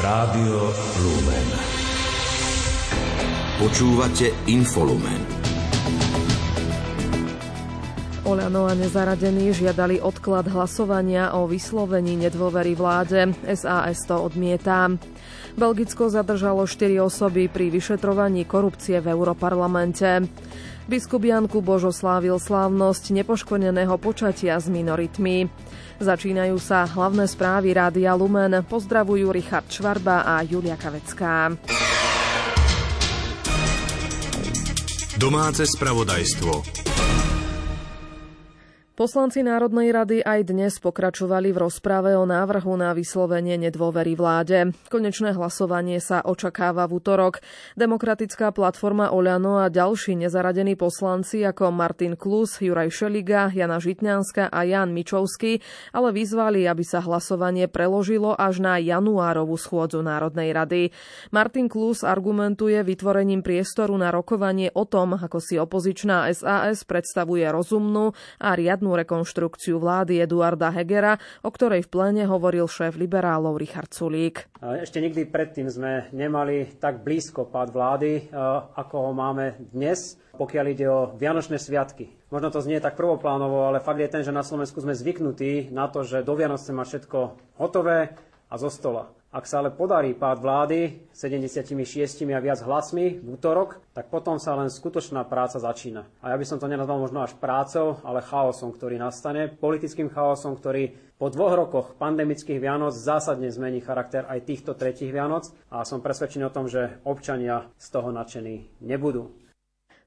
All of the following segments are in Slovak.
Rádio Lumen. Počúvate Infolumen. Oľano a nezaradení žiadali odklad hlasovania o vyslovení nedôvery vláde. SAS to odmietá. Belgicko zadržalo 4 osoby pri vyšetrovaní korupcie v Europarlamente. Biskup Janku Božo slávil slávnosť nepoškvrneného počatia s minoritmi. Začínajú sa hlavné správy Rádia Lumen. Pozdravujú Richard Čvarba a Julia Kavecká. Domáce spravodajstvo. Poslanci Národnej rady aj dnes pokračovali v rozprave o návrhu na vyslovenie nedôvery vláde. Konečné hlasovanie sa očakáva v útorok. Demokratická platforma Oľano a ďalší nezaradení poslanci ako Martin Klus, Juraj Šeliga, Jana Žitňanská a Jan Mičovský ale vyzvali, aby sa hlasovanie preložilo až na januárovú schôdzu Národnej rady. Martin Klus argumentuje vytvorením priestoru na rokovanie o tom, ako si opozičná SAS predstavuje rozumnú a riadnu štátnu rekonštrukciu vlády Eduarda Hegera, o ktorej v pléne hovoril šéf liberálov Richard Sulík. Ešte nikdy predtým sme nemali tak blízko pád vlády, e, ako ho máme dnes, pokiaľ ide o Vianočné sviatky. Možno to znie tak prvoplánovo, ale fakt je ten, že na Slovensku sme zvyknutí na to, že do Vianoc má všetko hotové a zo stola. Ak sa ale podarí pád vlády 76 a viac hlasmi v útorok, tak potom sa len skutočná práca začína. A ja by som to nenazval možno až prácou, ale chaosom, ktorý nastane. Politickým chaosom, ktorý po dvoch rokoch pandemických Vianoc zásadne zmení charakter aj týchto tretich Vianoc a som presvedčený o tom, že občania z toho nadšení nebudú.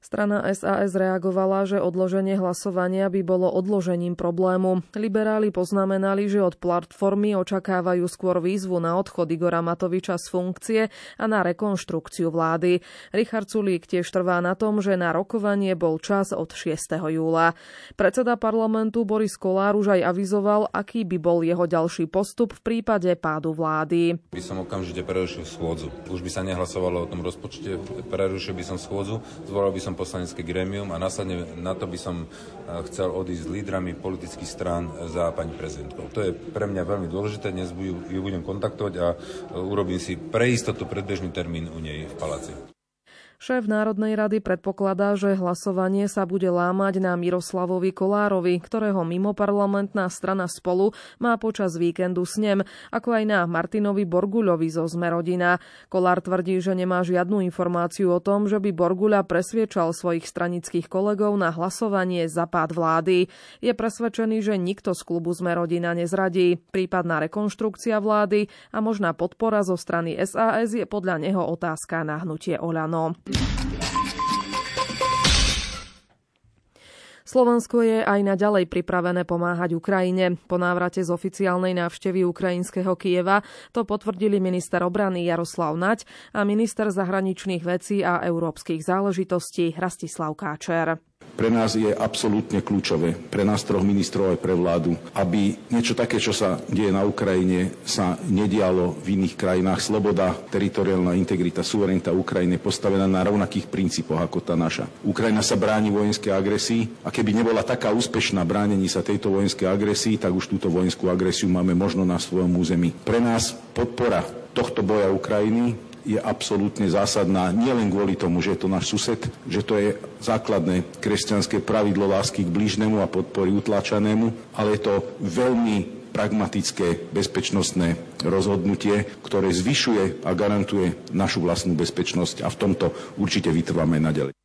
Strana SAS reagovala, že odloženie hlasovania by bolo odložením problému. Liberáli poznamenali, že od platformy očakávajú skôr výzvu na odchod Igora Matoviča z funkcie a na rekonštrukciu vlády. Richard Sulík tiež trvá na tom, že na rokovanie bol čas od 6. júla. Predseda parlamentu Boris Kolár už aj avizoval, aký by bol jeho ďalší postup v prípade pádu vlády. By som okamžite prerušil schôdzu. Už by sa nehlasovalo o tom rozpočte, prerušil by som schôdzu, zvolal by som som poslanecké grémium a následne na to by som eh, chcel odísť s lídrami politických strán za pani prezidentkou. To je pre mňa veľmi dôležité, dnes ju budem kontaktovať a eh, urobím si pre istotu predbežný termín u nej v paláci. Šéf Národnej rady predpokladá, že hlasovanie sa bude lámať na Miroslavovi Kolárovi, ktorého mimoparlamentná strana spolu má počas víkendu snem, ako aj na Martinovi Borguľovi zo Zmerodina. Kolár tvrdí, že nemá žiadnu informáciu o tom, že by Borguľa presviečal svojich stranických kolegov na hlasovanie za pád vlády. Je presvedčený, že nikto z klubu Zmerodina nezradí. Prípadná rekonštrukcia vlády a možná podpora zo strany SAS je podľa neho otázka na hnutie Oľano. Slovensko je aj naďalej pripravené pomáhať Ukrajine. Po návrate z oficiálnej návštevy ukrajinského Kieva to potvrdili minister obrany Jaroslav Nať a minister zahraničných vecí a európskych záležitostí Rastislav Káčer. Pre nás je absolútne kľúčové, pre nás troch ministrov aj pre vládu, aby niečo také, čo sa deje na Ukrajine, sa nedialo v iných krajinách. Sloboda, teritoriálna integrita, suverenita Ukrajiny postavená na rovnakých princípoch ako tá naša. Ukrajina sa bráni vojenskej agresii a keby nebola taká úspešná bránení sa tejto vojenskej agresii, tak už túto vojenskú agresiu máme možno na svojom území. Pre nás podpora tohto boja Ukrajiny je absolútne zásadná nielen kvôli tomu, že je to náš sused, že to je základné kresťanské pravidlo lásky k blížnemu a podpory utláčanému, ale je to veľmi pragmatické bezpečnostné rozhodnutie, ktoré zvyšuje a garantuje našu vlastnú bezpečnosť a v tomto určite vytrváme naďalej.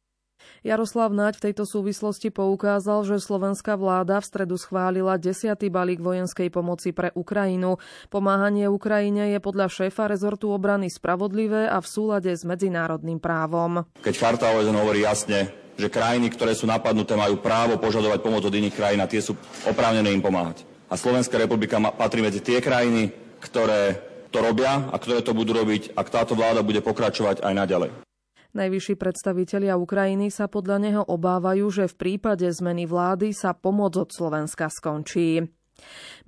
Jaroslav Naď v tejto súvislosti poukázal, že slovenská vláda v stredu schválila desiatý balík vojenskej pomoci pre Ukrajinu. Pomáhanie Ukrajine je podľa šéfa rezortu obrany spravodlivé a v súlade s medzinárodným právom. Keď Charta OSN hovorí jasne, že krajiny, ktoré sú napadnuté, majú právo požadovať pomoc od iných krajín a tie sú oprávnené im pomáhať. A Slovenská republika patrí medzi tie krajiny, ktoré to robia a ktoré to budú robiť, ak táto vláda bude pokračovať aj naďalej. Najvyšší predstavitelia Ukrajiny sa podľa neho obávajú, že v prípade zmeny vlády sa pomoc od Slovenska skončí.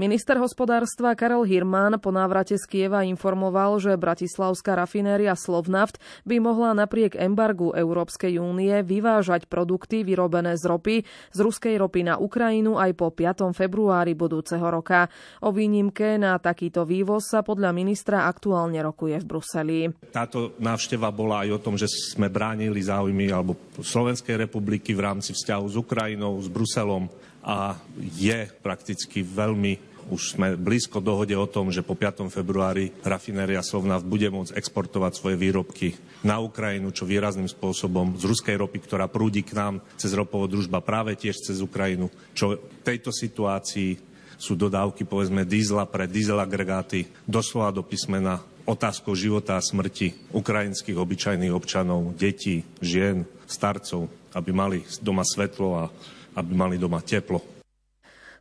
Minister hospodárstva Karel Hirman po návrate z Kieva informoval, že bratislavská rafinéria Slovnaft by mohla napriek embargu Európskej únie vyvážať produkty vyrobené z ropy z ruskej ropy na Ukrajinu aj po 5. februári budúceho roka. O výnimke na takýto vývoz sa podľa ministra aktuálne rokuje v Bruseli. Táto návšteva bola aj o tom, že sme bránili záujmy alebo Slovenskej republiky v rámci vzťahu s Ukrajinou, s Bruselom a je prakticky veľmi už sme blízko dohode o tom, že po 5. februári rafinéria Slovnaft bude môcť exportovať svoje výrobky na Ukrajinu, čo výrazným spôsobom z ruskej ropy, ktorá prúdi k nám cez ropovo družba práve tiež cez Ukrajinu, čo v tejto situácii sú dodávky povedzme dízla pre diesel agregáty doslova do písmena otázkou života a smrti ukrajinských obyčajných občanov, detí, žien, starcov, aby mali doma svetlo a aby mali doma teplo.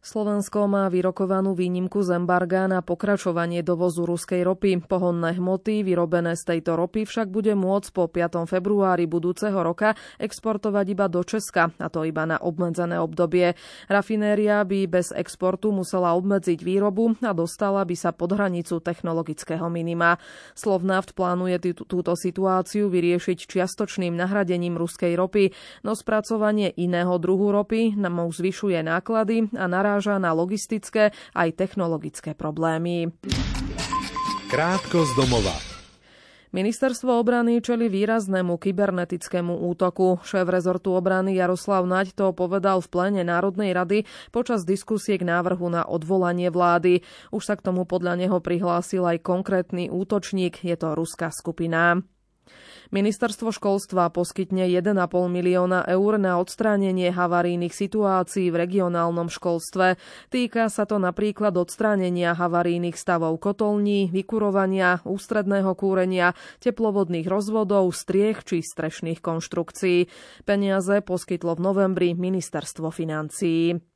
Slovensko má vyrokovanú výnimku z embarga na pokračovanie dovozu ruskej ropy. Pohonné hmoty vyrobené z tejto ropy však bude môcť po 5. februári budúceho roka exportovať iba do Česka, a to iba na obmedzené obdobie. Rafinéria by bez exportu musela obmedziť výrobu a dostala by sa pod hranicu technologického minima. Slovnaft plánuje túto situáciu vyriešiť čiastočným nahradením ruskej ropy, no spracovanie iného druhu ropy nám zvyšuje náklady a naráža naráža na logistické aj technologické problémy. Krátko z domova. Ministerstvo obrany čeli výraznému kybernetickému útoku. Šéf rezortu obrany Jaroslav Naď to povedal v plene Národnej rady počas diskusie k návrhu na odvolanie vlády. Už sa k tomu podľa neho prihlásil aj konkrétny útočník, je to ruská skupina. Ministerstvo školstva poskytne 1,5 milióna eur na odstránenie havarijných situácií v regionálnom školstve. Týka sa to napríklad odstránenia havarijných stavov kotolní, vykurovania, ústredného kúrenia, teplovodných rozvodov, striech či strešných konštrukcií. Peniaze poskytlo v novembri Ministerstvo financií.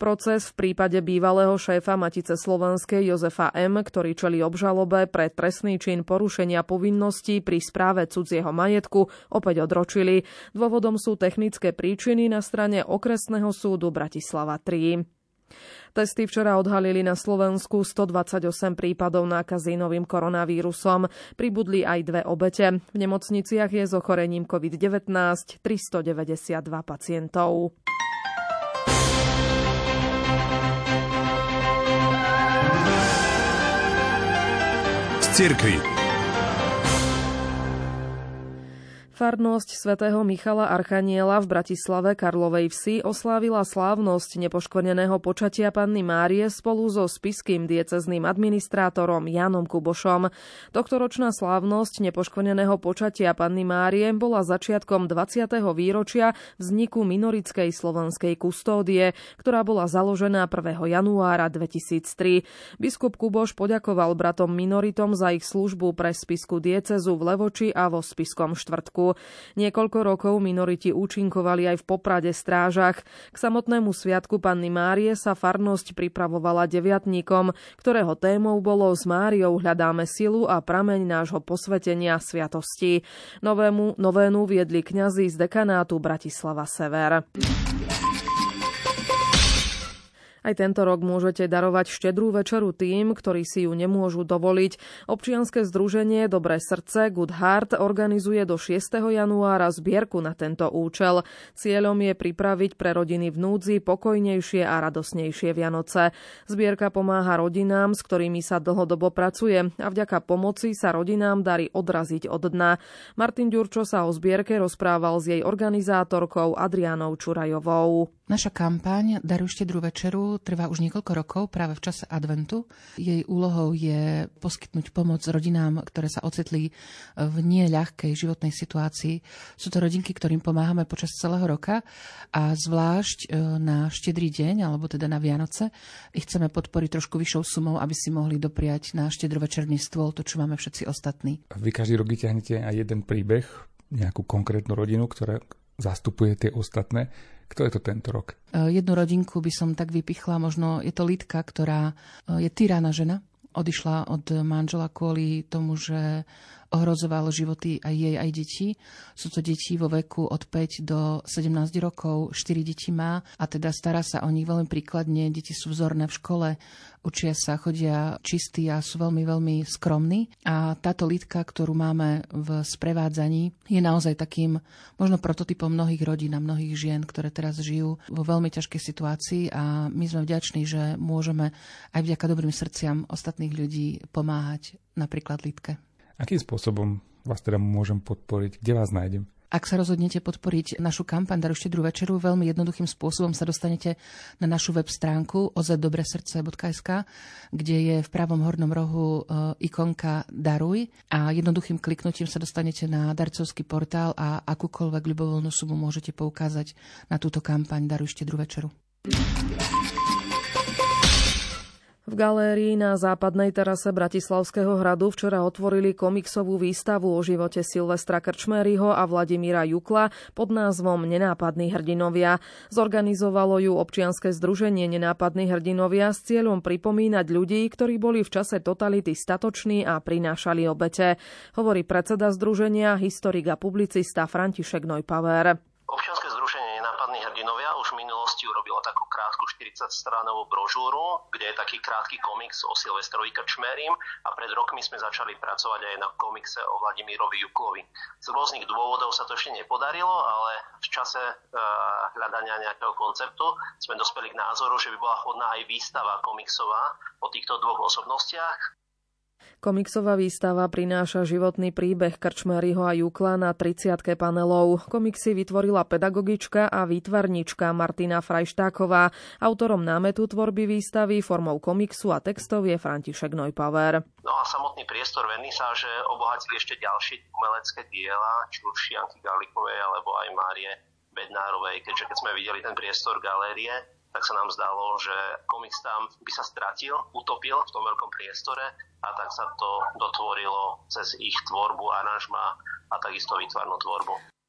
Proces v prípade bývalého šéfa Matice Slovenskej Jozefa M., ktorý čeli obžalobe pre trestný čin porušenia povinností pri správe cudzieho majetku, opäť odročili. Dôvodom sú technické príčiny na strane okresného súdu Bratislava 3. Testy včera odhalili na Slovensku 128 prípadov nákazy novým koronavírusom. Pribudli aj dve obete. V nemocniciach je s ochorením COVID-19 392 pacientov. церкви. Farnosť svätého Michala Archaniela v Bratislave Karlovej vsi oslávila slávnosť nepoškvrneného počatia panny Márie spolu so spiským diecezným administrátorom Janom Kubošom. Tohtoročná slávnosť nepoškvrneného počatia panny Márie bola začiatkom 20. výročia vzniku minorickej slovenskej kustódie, ktorá bola založená 1. januára 2003. Biskup Kuboš poďakoval bratom minoritom za ich službu pre spisku diecezu v Levoči a vo spiskom štvrtku. Niekoľko rokov minoriti účinkovali aj v Poprade strážach. K samotnému sviatku Panny Márie sa farnosť pripravovala deviatníkom, ktorého témou bolo S Máriou hľadáme silu a prameň nášho posvetenia sviatosti. Novému, novénu viedli kňazi z dekanátu Bratislava Sever. Aj tento rok môžete darovať štedrú večeru tým, ktorí si ju nemôžu dovoliť. Občianske združenie Dobré srdce Good Heart organizuje do 6. januára zbierku na tento účel. Cieľom je pripraviť pre rodiny v núdzi pokojnejšie a radosnejšie Vianoce. Zbierka pomáha rodinám, s ktorými sa dlhodobo pracuje a vďaka pomoci sa rodinám darí odraziť od dna. Martin Ďurčo sa o zbierke rozprával s jej organizátorkou Adrianou Čurajovou. Naša kampaň Daruj štedrú večeru trvá už niekoľko rokov práve v čase adventu. Jej úlohou je poskytnúť pomoc rodinám, ktoré sa ocitli v nieľahkej životnej situácii. Sú to rodinky, ktorým pomáhame počas celého roka a zvlášť e, na štedrý deň, alebo teda na Vianoce, ich chceme podporiť trošku vyššou sumou, aby si mohli dopriať na štedrovečerný stôl to, čo máme všetci ostatní. Vy každý rok vyťahnete aj jeden príbeh, nejakú konkrétnu rodinu, ktorá zastupuje tie ostatné. Kto je to tento rok? E, jednu rodinku by som tak vypichla, možno je to Lidka, ktorá e, je tyrána žena. Odišla od manžela kvôli tomu, že ohrozoval životy aj jej, aj detí. Sú to deti vo veku od 5 do 17 rokov, 4 deti má a teda stará sa o nich veľmi príkladne. Deti sú vzorné v škole, učia sa, chodia čistí a sú veľmi, veľmi skromní. A táto lítka, ktorú máme v sprevádzaní, je naozaj takým možno prototypom mnohých rodín a mnohých žien, ktoré teraz žijú vo veľmi ťažkej situácii a my sme vďační, že môžeme aj vďaka dobrým srdciam ostatných ľudí pomáhať napríklad lítke. Akým spôsobom vás teda môžem podporiť? Kde vás nájdem? Ak sa rozhodnete podporiť našu kampaň Daru štedrú večeru, veľmi jednoduchým spôsobom sa dostanete na našu web stránku ozedobresrdce.sk, kde je v pravom hornom rohu e, ikonka Daruj a jednoduchým kliknutím sa dostanete na darcovský portál a akúkoľvek ľubovoľnú sumu môžete poukázať na túto kampaň Daruj štedrú večeru. V galérii na západnej terase Bratislavského hradu včera otvorili komiksovú výstavu o živote Silvestra Krčmeryho a Vladimíra Jukla pod názvom Nenápadní hrdinovia. Zorganizovalo ju občianske združenie Nenápadní hrdinovia s cieľom pripomínať ľudí, ktorí boli v čase totality statoční a prinášali obete. Hovorí predseda združenia, historik a publicista František Neupaver. Občianske združenie Nenápadní hrdinovia už v takú krátku 40-stranovú brožúru, kde je taký krátky komiks o Silvestrovi Krčmerim a pred rokmi sme začali pracovať aj na komikse o Vladimírovi Juklovi. Z rôznych dôvodov sa to ešte nepodarilo, ale v čase uh, hľadania nejakého konceptu sme dospeli k názoru, že by bola chodná aj výstava komiksová o týchto dvoch osobnostiach Komiksová výstava prináša životný príbeh Krčmeryho a Jukla na 30 panelov. Komiksy vytvorila pedagogička a výtvarnička Martina Frajštáková. Autorom námetu tvorby výstavy formou komiksu a textov je František Neupaver. No a samotný priestor že obohatili ešte ďalšie umelecké diela, či už Janky Galikovej alebo aj Márie Bednárovej, keďže keď sme videli ten priestor galérie, tak sa nám zdalo, že komiks tam by sa stratil, utopil v tom veľkom priestore a tak sa to dotvorilo cez ich tvorbu, aranžma a takisto výtvarnú tvorbu.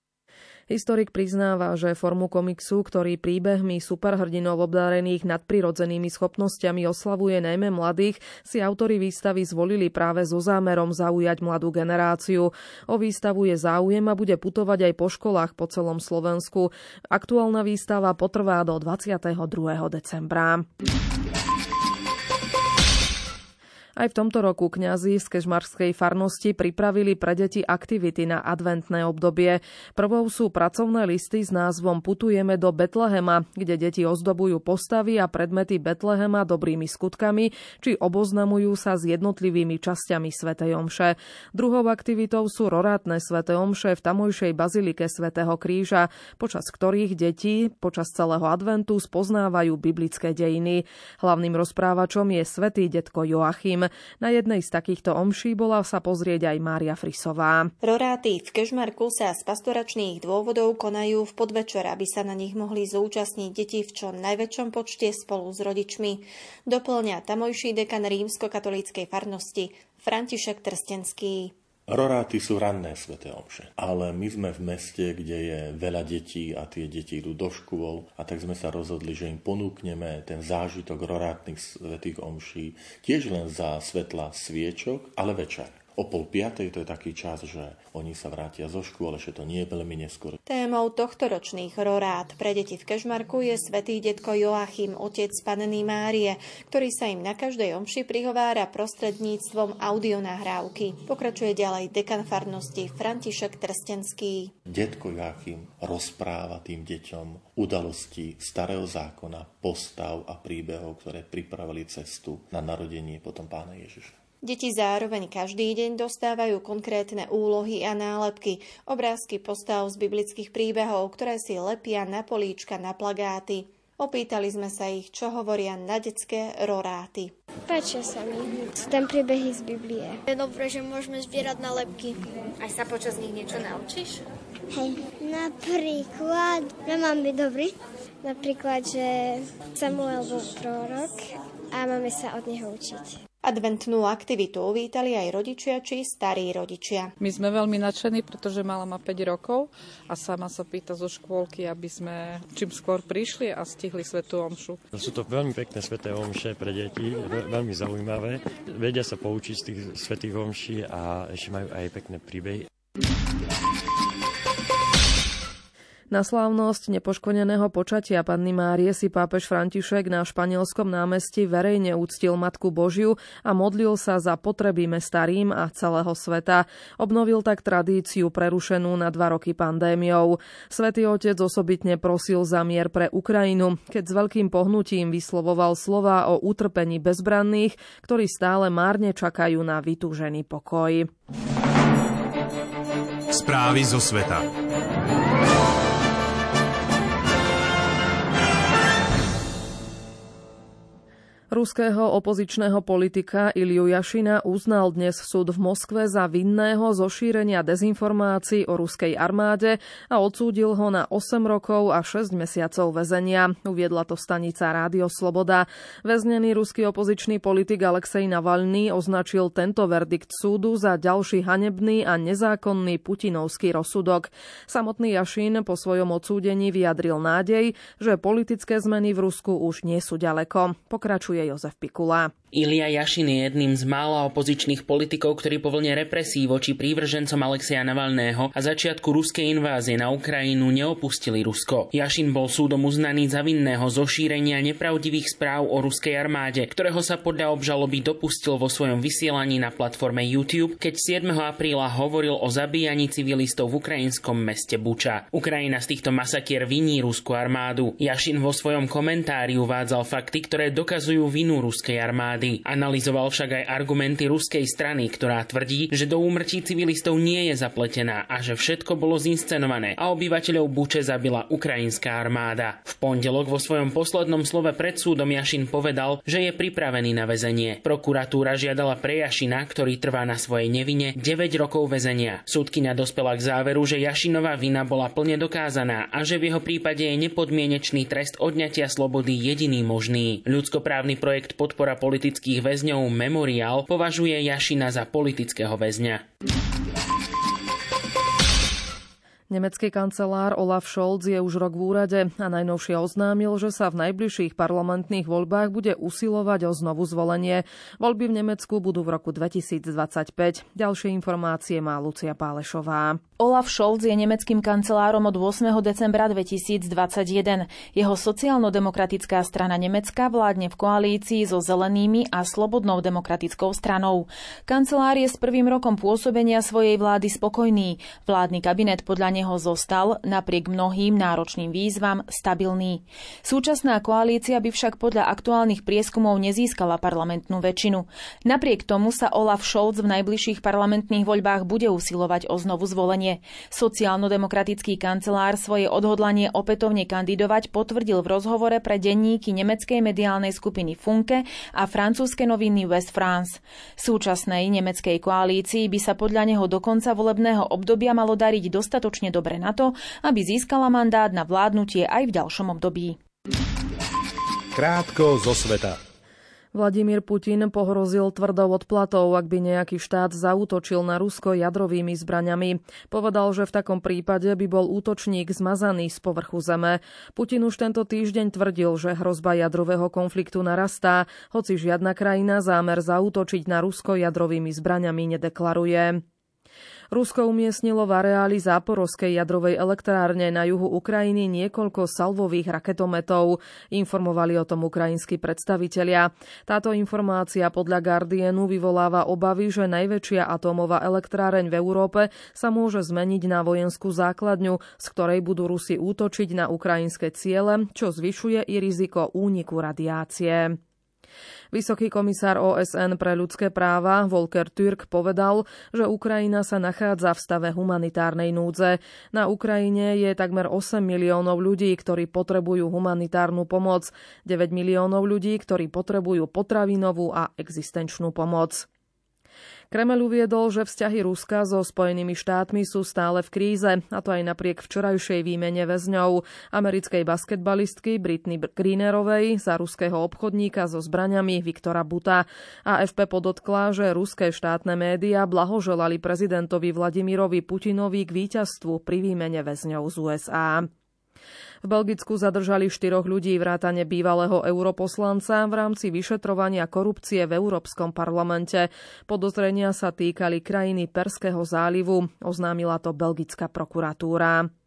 Historik priznáva, že formu komiksu, ktorý príbehmi superhrdinov obdarených nadprirodzenými schopnosťami oslavuje najmä mladých, si autori výstavy zvolili práve so zámerom zaujať mladú generáciu. O výstavu je záujem a bude putovať aj po školách po celom Slovensku. Aktuálna výstava potrvá do 22. decembra. Aj v tomto roku kňazi z Kežmarskej farnosti pripravili pre deti aktivity na adventné obdobie. Prvou sú pracovné listy s názvom Putujeme do Betlehema, kde deti ozdobujú postavy a predmety Betlehema dobrými skutkami, či oboznamujú sa s jednotlivými časťami svätej Omše. Druhou aktivitou sú rorátne sväté Omše v tamojšej bazilike svätého Kríža, počas ktorých deti počas celého adventu spoznávajú biblické dejiny. Hlavným rozprávačom je svätý detko Joachim. Na jednej z takýchto omší bola sa pozrieť aj Mária Frisová. Roráty v Kežmarku sa z pastoračných dôvodov konajú v podvečer, aby sa na nich mohli zúčastniť deti v čo najväčšom počte spolu s rodičmi. Doplňa tamojší dekan rímsko-katolíckej farnosti František Trstenský. Roráty sú ranné svete omše, ale my sme v meste, kde je veľa detí a tie deti idú do škôl a tak sme sa rozhodli, že im ponúkneme ten zážitok rorátnych svetých omší tiež len za svetla sviečok, ale večer. O pol piatej to je taký čas, že oni sa vrátia zo škôl, ešte to nie je veľmi neskôr. Témou tohto ročných rorát pre deti v Kežmarku je svätý detko Joachim, otec panny Márie, ktorý sa im na každej omši prihovára prostredníctvom audionahrávky. Pokračuje ďalej dekan farnosti František Trstenský. Detko Joachim rozpráva tým deťom udalosti starého zákona, postav a príbehov, ktoré pripravili cestu na narodenie potom pána Ježiša. Deti zároveň každý deň dostávajú konkrétne úlohy a nálepky, obrázky postav z biblických príbehov, ktoré si lepia na políčka na plagáty. Opýtali sme sa ich, čo hovoria na detské roráty. Páčia sa mi. Sú tam príbehy z Biblie. Je dobré, že môžeme zbierať nálepky. Aj sa počas nich niečo naučíš? Hej, napríklad, ja mám byť dobrý. Napríklad, že Samuel bol prorok a máme sa od neho učiť. Adventnú aktivitu uvítali aj rodičia či starí rodičia. My sme veľmi nadšení, pretože mala má 5 rokov a sama sa pýta zo škôlky, aby sme čím skôr prišli a stihli svetú omšu. Sú to veľmi pekné sveté omše pre deti, veľmi zaujímavé. Vedia sa poučiť z tých svetých omší a ešte majú aj pekné príbehy. Na slávnosť nepoškodeného počatia panny Márie si pápež František na španielskom námestí verejne úctil Matku Božiu a modlil sa za potreby mesta Rím a celého sveta. Obnovil tak tradíciu prerušenú na dva roky pandémiou. Svetý otec osobitne prosil za mier pre Ukrajinu, keď s veľkým pohnutím vyslovoval slova o utrpení bezbranných, ktorí stále márne čakajú na vytúžený pokoj. Správy zo sveta. Ruského opozičného politika Iliu Jašina uznal dnes súd v Moskve za vinného zo šírenia dezinformácií o ruskej armáde a odsúdil ho na 8 rokov a 6 mesiacov väzenia. Uviedla to stanica Rádio Sloboda. Väznený ruský opozičný politik Alexej Navalny označil tento verdikt súdu za ďalší hanebný a nezákonný putinovský rozsudok. Samotný Jašin po svojom odsúdení vyjadril nádej, že politické zmeny v Rusku už nie sú ďaleko. Pokračuje Jozef Pikula. Ilia Jašin je jedným z mála opozičných politikov, ktorí po vlne represí voči prívržencom Alexeja Navalného a začiatku ruskej invázie na Ukrajinu neopustili Rusko. Jašin bol súdom uznaný za vinného zo šírenia nepravdivých správ o ruskej armáde, ktorého sa podľa obžaloby dopustil vo svojom vysielaní na platforme YouTube, keď 7. apríla hovoril o zabíjaní civilistov v ukrajinskom meste Buča. Ukrajina z týchto masakier viní ruskú armádu. Jašin vo svojom komentári uvádzal fakty, ktoré dokazujú vinu ruskej armády. Analizoval však aj argumenty ruskej strany, ktorá tvrdí, že do úmrtí civilistov nie je zapletená a že všetko bolo zinscenované a obyvateľov Buče zabila ukrajinská armáda. V pondelok vo svojom poslednom slove pred súdom Jašin povedal, že je pripravený na väzenie. Prokuratúra žiadala pre Jašina, ktorý trvá na svojej nevine, 9 rokov väzenia. Súdkyňa dospela k záveru, že Jašinová vina bola plne dokázaná a že v jeho prípade je nepodmienečný trest odňatia slobody jediný možný. Ľudskoprávny projekt Podpora politických väzňov Memorial považuje Jašina za politického väzňa. Nemecký kancelár Olaf Scholz je už rok v úrade a najnovšie oznámil, že sa v najbližších parlamentných voľbách bude usilovať o znovu zvolenie. Voľby v Nemecku budú v roku 2025. Ďalšie informácie má Lucia Pálešová. Olaf Scholz je nemeckým kancelárom od 8. decembra 2021. Jeho sociálno-demokratická strana Nemecka vládne v koalícii so Zelenými a Slobodnou demokratickou stranou. Kancelár je s prvým rokom pôsobenia svojej vlády spokojný. Vládny kabinet podľa neho zostal, napriek mnohým náročným výzvam, stabilný. Súčasná koalícia by však podľa aktuálnych prieskumov nezískala parlamentnú väčšinu. Napriek tomu sa Olaf Scholz v najbližších parlamentných voľbách bude usilovať o znovu zvolenie. Sociálno-demokratický kancelár svoje odhodlanie opätovne kandidovať potvrdil v rozhovore pre denníky nemeckej mediálnej skupiny Funke a francúzske noviny West France. Súčasnej nemeckej koalícii by sa podľa neho do konca volebného obdobia malo dariť dostatočne dobre na to, aby získala mandát na vládnutie aj v ďalšom období. Krátko zo sveta. Vladimír Putin pohrozil tvrdou odplatou, ak by nejaký štát zautočil na Rusko jadrovými zbraňami. Povedal, že v takom prípade by bol útočník zmazaný z povrchu zeme. Putin už tento týždeň tvrdil, že hrozba jadrového konfliktu narastá, hoci žiadna krajina zámer zautočiť na Rusko jadrovými zbraňami nedeklaruje. Rusko umiestnilo v areáli záporovskej jadrovej elektrárne na juhu Ukrajiny niekoľko salvových raketometov. Informovali o tom ukrajinskí predstavitelia. Táto informácia podľa Guardianu vyvoláva obavy, že najväčšia atómová elektráreň v Európe sa môže zmeniť na vojenskú základňu, z ktorej budú Rusi útočiť na ukrajinské ciele, čo zvyšuje i riziko úniku radiácie. Vysoký komisár OSN pre ľudské práva Volker Türk povedal, že Ukrajina sa nachádza v stave humanitárnej núdze. Na Ukrajine je takmer 8 miliónov ľudí, ktorí potrebujú humanitárnu pomoc, 9 miliónov ľudí, ktorí potrebujú potravinovú a existenčnú pomoc. Kremel uviedol, že vzťahy Ruska so Spojenými štátmi sú stále v kríze, a to aj napriek včerajšej výmene väzňov americkej basketbalistky Britney Greenerovej za ruského obchodníka so zbraňami Viktora Buta. AFP podotkla, že ruské štátne médiá blahoželali prezidentovi Vladimirovi Putinovi k víťazstvu pri výmene väzňov z USA. V Belgicku zadržali štyroch ľudí vrátane bývalého europoslanca v rámci vyšetrovania korupcie v Európskom parlamente. Podozrenia sa týkali krajiny Perského zálivu, oznámila to belgická prokuratúra.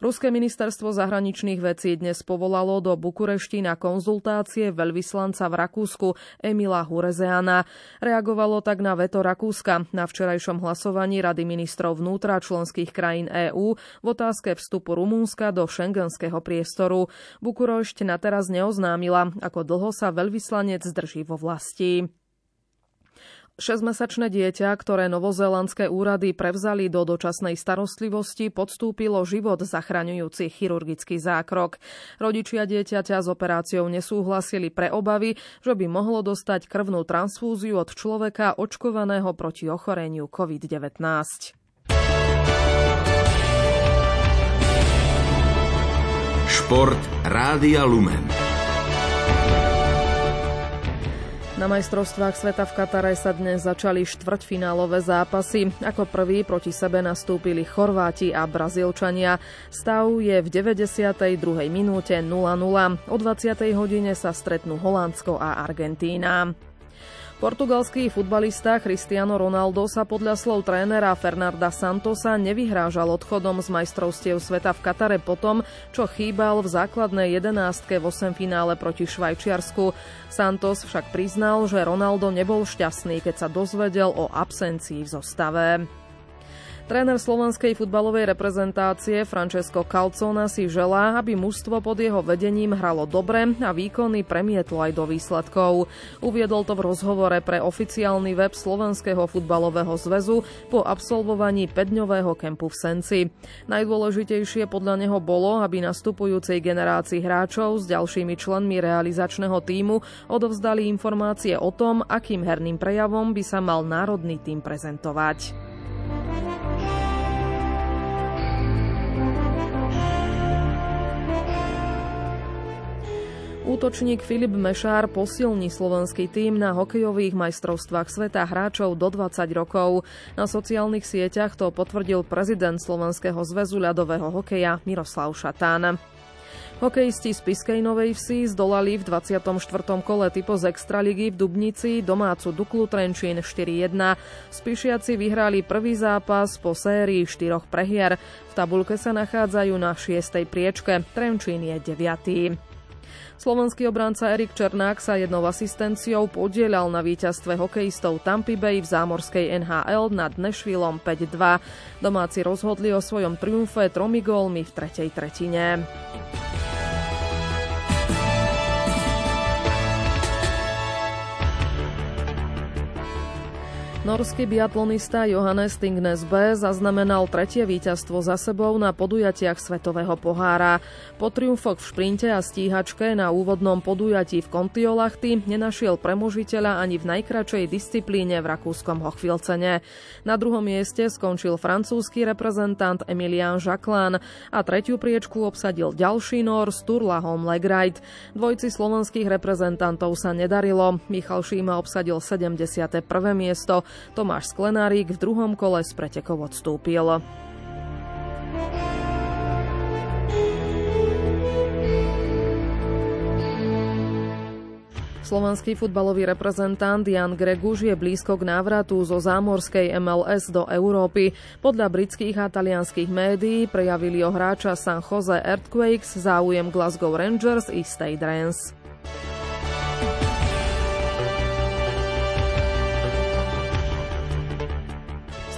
Ruské ministerstvo zahraničných vecí dnes povolalo do Bukurešti na konzultácie veľvyslanca v Rakúsku Emila Hurezeana. Reagovalo tak na veto Rakúska na včerajšom hlasovaní Rady ministrov vnútra členských krajín EÚ v otázke vstupu Rumúnska do šengenského priestoru. Bukurešť na teraz neoznámila, ako dlho sa veľvyslanec zdrží vo vlasti. Šesťmesačné dieťa, ktoré novozélandské úrady prevzali do dočasnej starostlivosti, podstúpilo život zachraňujúci chirurgický zákrok. Rodičia dieťaťa s operáciou nesúhlasili pre obavy, že by mohlo dostať krvnú transfúziu od človeka očkovaného proti ochoreniu COVID-19. Šport Rádia Lumen. Na majstrovstvách sveta v Katare sa dnes začali štvrťfinálové zápasy. Ako prvý proti sebe nastúpili Chorváti a Brazílčania. Stav je v 92. minúte 0-0. O 20. hodine sa stretnú Holandsko a Argentína. Portugalský futbalista Cristiano Ronaldo sa podľa slov trénera Fernanda Santosa nevyhrážal odchodom z majstrovstiev sveta v Katare potom, čo chýbal v základnej jedenástke v 8 finále proti Švajčiarsku. Santos však priznal, že Ronaldo nebol šťastný, keď sa dozvedel o absencii v zostave. Tréner slovenskej futbalovej reprezentácie Francesco Calcona si želá, aby mužstvo pod jeho vedením hralo dobre a výkony premietlo aj do výsledkov. Uviedol to v rozhovore pre oficiálny web Slovenského futbalového zväzu po absolvovaní 5-dňového kempu v Senci. Najdôležitejšie podľa neho bolo, aby nastupujúcej generácii hráčov s ďalšími členmi realizačného týmu odovzdali informácie o tom, akým herným prejavom by sa mal národný tým prezentovať. Útočník Filip Mešár posilní slovenský tým na hokejových majstrovstvách sveta hráčov do 20 rokov. Na sociálnych sieťach to potvrdil prezident Slovenského zväzu ľadového hokeja Miroslav Šatán. Hokejisti z Piskej Novej Vsi zdolali v 24. kole typo z Extraligy v Dubnici domácu Duklu Trenčín 4-1. Spišiaci vyhrali prvý zápas po sérii štyroch prehier. V tabulke sa nachádzajú na 6. priečke. Trenčín je 9. Slovenský obranca Erik Černák sa jednou asistenciou podielal na víťazstve hokejistov Tampa Bay v zámorskej NHL nad Nashvilleom 5-2. Domáci rozhodli o svojom triumfe tromi gólmi v tretej tretine. Norský biatlonista Johannes Stingnes B zaznamenal tretie víťazstvo za sebou na podujatiach Svetového pohára. Po triumfoch v šprinte a stíhačke na úvodnom podujatí v Kontiolachty nenašiel premožiteľa ani v najkračej disciplíne v rakúskom Hochfilcene. Na druhom mieste skončil francúzsky reprezentant Emilian Jacquelin a tretiu priečku obsadil ďalší Nor Sturlahom Legreit. Dvojci slovenských reprezentantov sa nedarilo. Michal Šíma obsadil 71. miesto, Tomáš Sklenárik v druhom kole z pretekov odstúpil. Slovenský futbalový reprezentant Jan Greguš je blízko k návratu zo zámorskej MLS do Európy. Podľa britských a talianských médií prejavili o hráča San Jose Earthquakes záujem Glasgow Rangers i Stade Reims.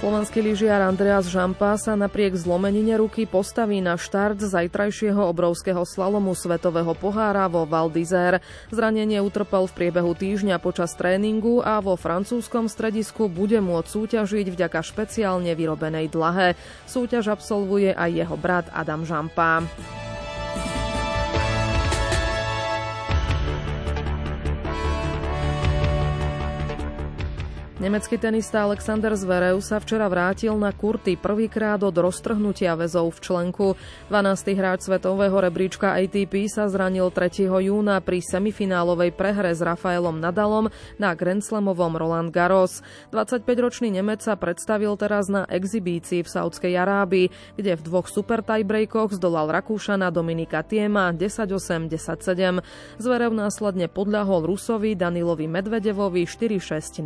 Slovenský lyžiar Andreas Žampa sa napriek zlomenine ruky postaví na štart zajtrajšieho obrovského slalomu Svetového pohára vo Val d'Isère. Zranenie utrpel v priebehu týždňa počas tréningu a vo francúzskom stredisku bude môcť súťažiť vďaka špeciálne vyrobenej dlahe. Súťaž absolvuje aj jeho brat Adam Žampa. Nemecký tenista Alexander Zverev sa včera vrátil na kurty prvýkrát od roztrhnutia väzov v členku. 12. hráč svetového rebríčka ATP sa zranil 3. júna pri semifinálovej prehre s Rafaelom Nadalom na Grand Slamovom Roland Garros. 25-ročný Nemec sa predstavil teraz na exibícii v Saudskej Arábii, kde v dvoch super tiebreakoch zdolal Rakúšana Dominika Tiema 10-8, 10-7. Zverev následne podľahol Rusovi Danilovi Medvedevovi 4-6,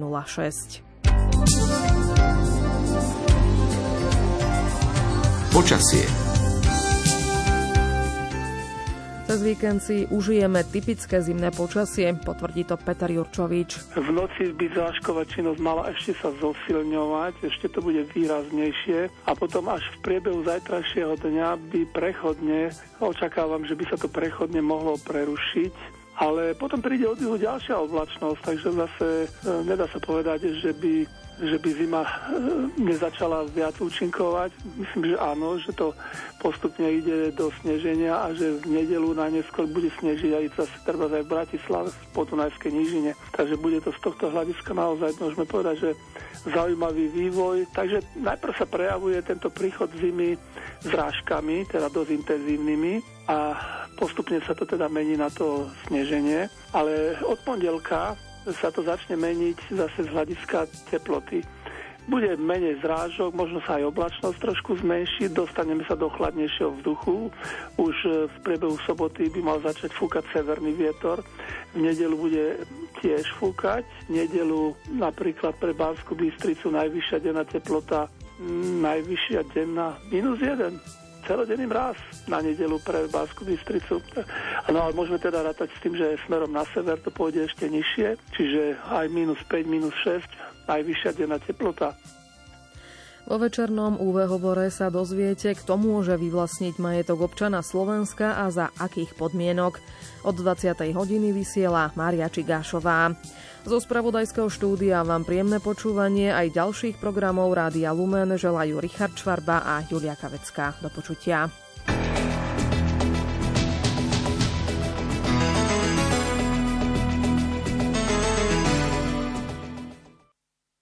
Počasie. Cez víkend si užijeme typické zimné počasie, potvrdí to Peter Jurčovič. V noci by zášková činnosť mala ešte sa zosilňovať, ešte to bude výraznejšie a potom až v priebehu zajtrajšieho dňa by prechodne, očakávam, že by sa to prechodne mohlo prerušiť ale potom príde od juhu ďalšia oblačnosť, takže zase e, nedá sa povedať, že by, že by zima e, nezačala viac účinkovať. Myslím, že áno, že to postupne ide do sneženia a že v nedelu na neskôr bude snežiť aj zase treba aj v Bratislave v Podunajskej nížine. Takže bude to z tohto hľadiska naozaj, môžeme povedať, že zaujímavý vývoj. Takže najprv sa prejavuje tento príchod zimy zrážkami, teda dosť intenzívnymi a postupne sa to teda mení na to sneženie, ale od pondelka sa to začne meniť zase z hľadiska teploty. Bude menej zrážok, možno sa aj oblačnosť trošku zmenší, dostaneme sa do chladnejšieho vzduchu. Už v priebehu soboty by mal začať fúkať severný vietor. V nedelu bude tiež fúkať. V nedelu napríklad pre Banskú Bystricu najvyššia denná teplota, najvyššia denná minus 1 celodenný mráz na nedelu pre Básku Bystricu. No ale môžeme teda rátať s tým, že smerom na sever to pôjde ešte nižšie, čiže aj minus 5, minus 6, najvyššia denná teplota. Vo večernom UV sa dozviete, kto môže vyvlastniť majetok občana Slovenska a za akých podmienok. Od 20. hodiny vysiela Mária Čigášová. Zo spravodajského štúdia vám príjemné počúvanie aj ďalších programov Rádia Lumen želajú Richard Čvarba a Julia Kavecká. Do počutia.